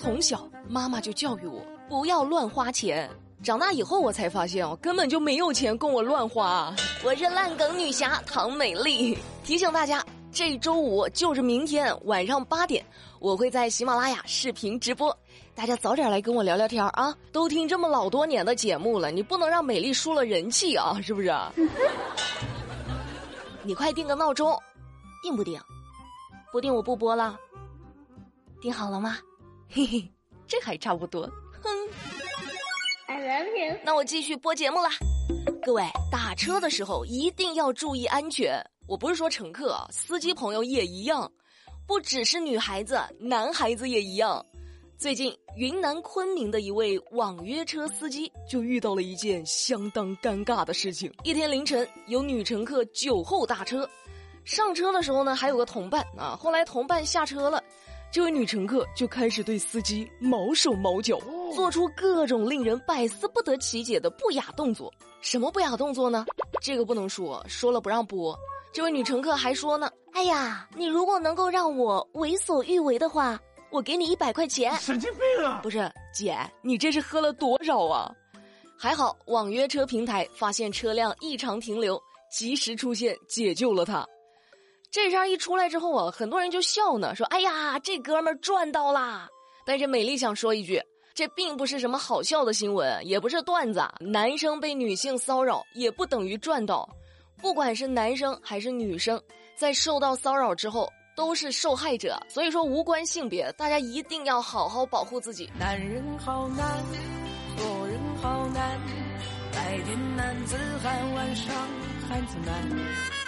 从小妈妈就教育我不要乱花钱。长大以后我才发现哦，根本就没有钱供我乱花。我是烂梗女侠唐美丽，提醒大家，这周五就是明天晚上八点，我会在喜马拉雅视频直播，大家早点来跟我聊聊天啊！都听这么老多年的节目了，你不能让美丽输了人气啊，是不是？你快定个闹钟，定不定？不定我不播了。定好了吗？嘿嘿，这还差不多。哼。那我继续播节目啦，各位打车的时候一定要注意安全。我不是说乘客，司机朋友也一样，不只是女孩子，男孩子也一样。最近云南昆明的一位网约车司机就遇到了一件相当尴尬的事情。一天凌晨，有女乘客酒后打车，上车的时候呢还有个同伴啊，后来同伴下车了。这位女乘客就开始对司机毛手毛脚，做出各种令人百思不得其解的不雅动作。什么不雅动作呢？这个不能说，说了不让播。这位女乘客还说呢：“哎呀，你如果能够让我为所欲为的话，我给你一百块钱。”神经病啊！不是姐，你这是喝了多少啊？还好网约车平台发现车辆异常停留，及时出现解救了他。这事儿一出来之后啊，很多人就笑呢，说：“哎呀，这哥们儿赚到啦！”但是美丽想说一句，这并不是什么好笑的新闻，也不是段子。男生被女性骚扰也不等于赚到，不管是男生还是女生，在受到骚扰之后都是受害者。所以说无关性别，大家一定要好好保护自己。男人好难，做人好难，白天男子汉，晚上汉子难。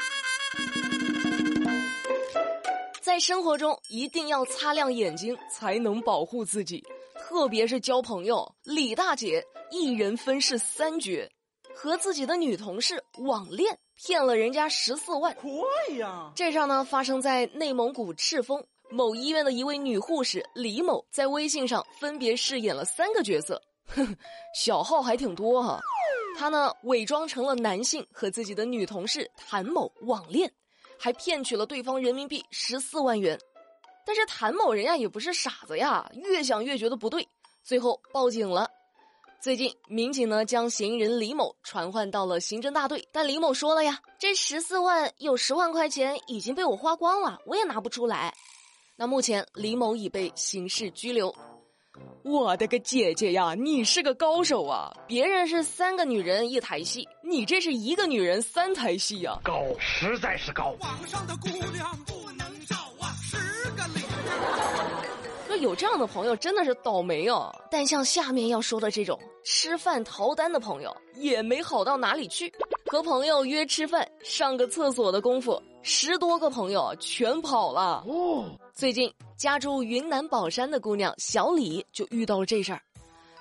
在生活中一定要擦亮眼睛，才能保护自己。特别是交朋友，李大姐一人分饰三角，和自己的女同事网恋，骗了人家十四万。可以呀！这事儿呢，发生在内蒙古赤峰某医院的一位女护士李某，在微信上分别饰演了三个角色，小号还挺多哈。她呢，伪装成了男性，和自己的女同事谭某网恋。还骗取了对方人民币十四万元，但是谭某人呀也不是傻子呀，越想越觉得不对，最后报警了。最近民警呢将嫌疑人李某传唤到了刑侦大队，但李某说了呀，这十四万有十万块钱已经被我花光了，我也拿不出来。那目前李某已被刑事拘留。我的个姐姐呀，你是个高手啊！别人是三个女人一台戏，你这是一个女人三台戏呀，高，实在是高。网上的姑娘不能找啊，十个里。说有这样的朋友真的是倒霉哦。但像下面要说的这种吃饭逃单的朋友，也没好到哪里去。和朋友约吃饭，上个厕所的功夫，十多个朋友全跑了。哦，最近家住云南保山的姑娘小李就遇到了这事儿。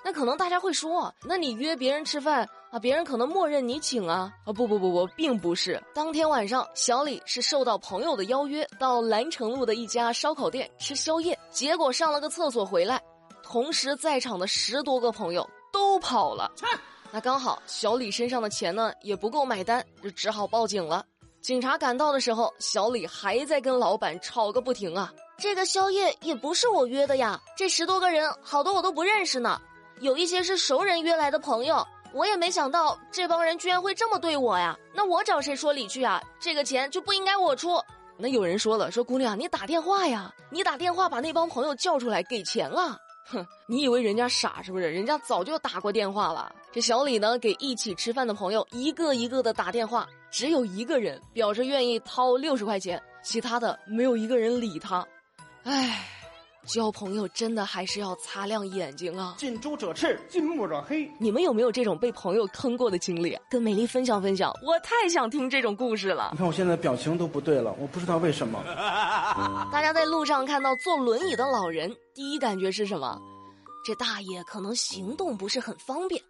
那可能大家会说，那你约别人吃饭啊，别人可能默认你请啊？啊，不不不不，并不是。当天晚上，小李是受到朋友的邀约，到兰城路的一家烧烤店吃宵夜，结果上了个厕所回来，同时在场的十多个朋友都跑了。那刚好，小李身上的钱呢也不够买单，就只好报警了。警察赶到的时候，小李还在跟老板吵个不停啊！这个宵夜也不是我约的呀，这十多个人好多我都不认识呢，有一些是熟人约来的朋友，我也没想到这帮人居然会这么对我呀！那我找谁说理去啊？这个钱就不应该我出。那有人说了，说姑娘你打电话呀，你打电话把那帮朋友叫出来给钱啊！哼，你以为人家傻是不是？人家早就打过电话了。这小李呢，给一起吃饭的朋友一个一个的打电话，只有一个人表示愿意掏六十块钱，其他的没有一个人理他。唉，交朋友真的还是要擦亮眼睛啊！近朱者赤，近墨者黑。你们有没有这种被朋友坑过的经历？跟美丽分享分享，我太想听这种故事了。你看我现在表情都不对了，我不知道为什么。大家在路上看到坐轮椅的老人，第一感觉是什么？这大爷可能行动不是很方便。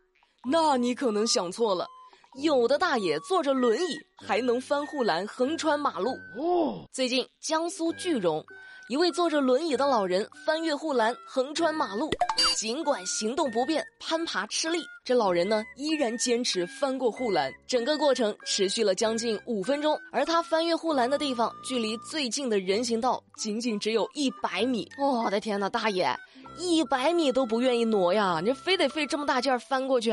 那你可能想错了，有的大爷坐着轮椅还能翻护栏横穿马路。哦，最近江苏句容，一位坐着轮椅的老人翻越护栏横穿马路，尽管行动不便、攀爬吃力，这老人呢依然坚持翻过护栏。整个过程持续了将近五分钟，而他翻越护栏的地方，距离最近的人行道仅仅只有一百米。我的天哪，大爷，一百米都不愿意挪呀！你非得费这么大劲儿翻过去？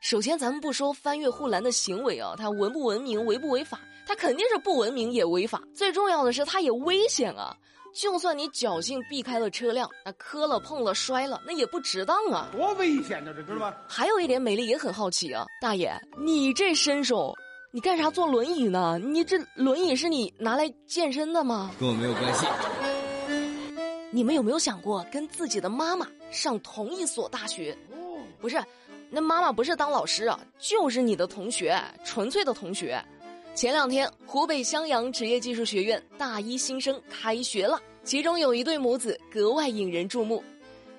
首先，咱们不说翻越护栏的行为啊，它文不文明、违不违法？它肯定是不文明也违法。最重要的是，它也危险啊！就算你侥幸避开了车辆，那磕了、碰了、摔了，那也不值当啊！多危险呢，这知道吗？还有一点，美丽也很好奇啊，大爷，你这身手，你干啥坐轮椅呢？你这轮椅是你拿来健身的吗？跟我没有关系。你们有没有想过跟自己的妈妈上同一所大学？不是。那妈妈不是当老师啊，就是你的同学，纯粹的同学。前两天，湖北襄阳职业技术学院大一新生开学了，其中有一对母子格外引人注目。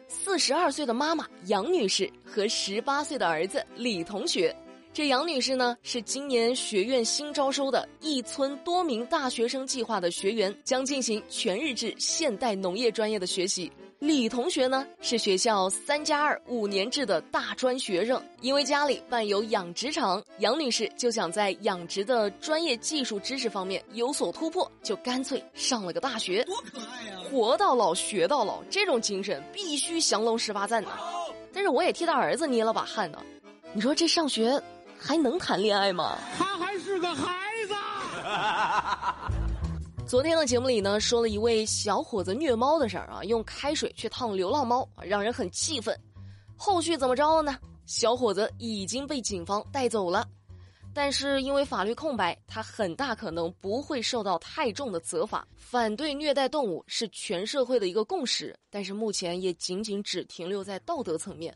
四十二岁的妈妈杨女士和十八岁的儿子李同学。这杨女士呢，是今年学院新招收的一村多名大学生计划的学员，将进行全日制现代农业专业的学习。李同学呢是学校三加二五年制的大专学生，因为家里办有养殖场，杨女士就想在养殖的专业技术知识方面有所突破，就干脆上了个大学。多可爱呀！活到老学到老，这种精神必须降龙十八赞呐！但是我也替他儿子捏了把汗呢。你说这上学还能谈恋爱吗？他还是个孩子。昨天的节目里呢，说了一位小伙子虐猫的事儿啊，用开水去烫流浪猫，让人很气愤。后续怎么着了呢？小伙子已经被警方带走了，但是因为法律空白，他很大可能不会受到太重的责罚。反对虐待动物是全社会的一个共识，但是目前也仅仅只停留在道德层面。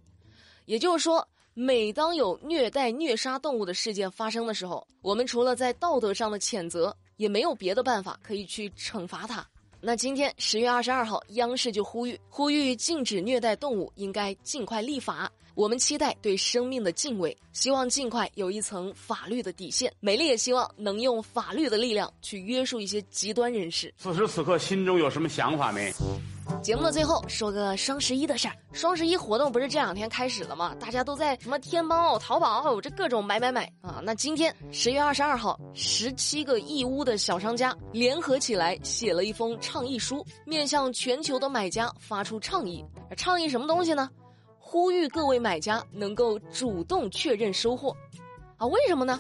也就是说，每当有虐待、虐杀动物的事件发生的时候，我们除了在道德上的谴责。也没有别的办法可以去惩罚他。那今天十月二十二号，央视就呼吁呼吁禁止虐待动物，应该尽快立法。我们期待对生命的敬畏，希望尽快有一层法律的底线。美丽也希望能用法律的力量去约束一些极端人士。此时此刻，心中有什么想法没？节目的最后说个双十一的事儿。双十一活动不是这两天开始了吗？大家都在什么天猫、淘宝，这各种买买买啊！那今天十月二十二号，十七个义乌的小商家联合起来写了一封倡议书，面向全球的买家发出倡议。倡议什么东西呢？呼吁各位买家能够主动确认收货，啊，为什么呢？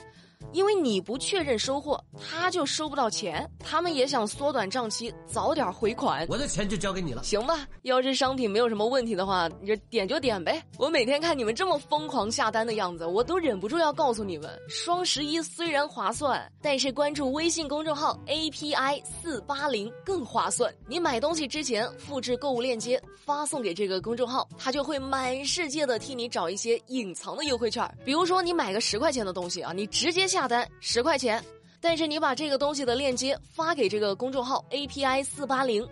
因为你不确认收货，他就收不到钱。他们也想缩短账期，早点回款。我的钱就交给你了，行吧？要是商品没有什么问题的话，你就点就点呗。我每天看你们这么疯狂下单的样子，我都忍不住要告诉你们：双十一虽然划算，但是关注微信公众号 API 四八零更划算。你买东西之前复制购物链接发送给这个公众号，他就会满世界的替你找一些隐藏的优惠券。比如说你买个十块钱的东西啊，你直接。下单十块钱，但是你把这个东西的链接发给这个公众号 API 四八零，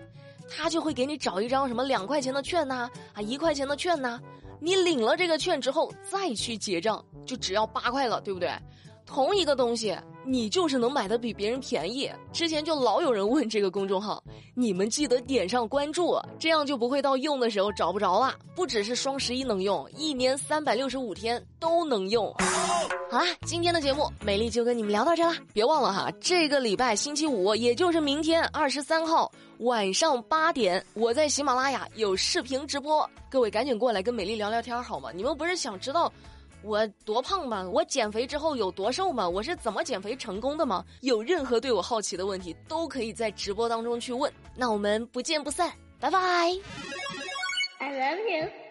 他就会给你找一张什么两块钱的券呐，啊一块钱的券呐，你领了这个券之后再去结账，就只要八块了，对不对？同一个东西，你就是能买的比别人便宜。之前就老有人问这个公众号，你们记得点上关注，这样就不会到用的时候找不着了。不只是双十一能用，一年三百六十五天都能用。好啦，今天的节目美丽就跟你们聊到这啦。别忘了哈，这个礼拜星期五，也就是明天二十三号晚上八点，我在喜马拉雅有视频直播，各位赶紧过来跟美丽聊聊天好吗？你们不是想知道？我多胖吗？我减肥之后有多瘦吗？我是怎么减肥成功的吗？有任何对我好奇的问题，都可以在直播当中去问。那我们不见不散，拜拜。I love you.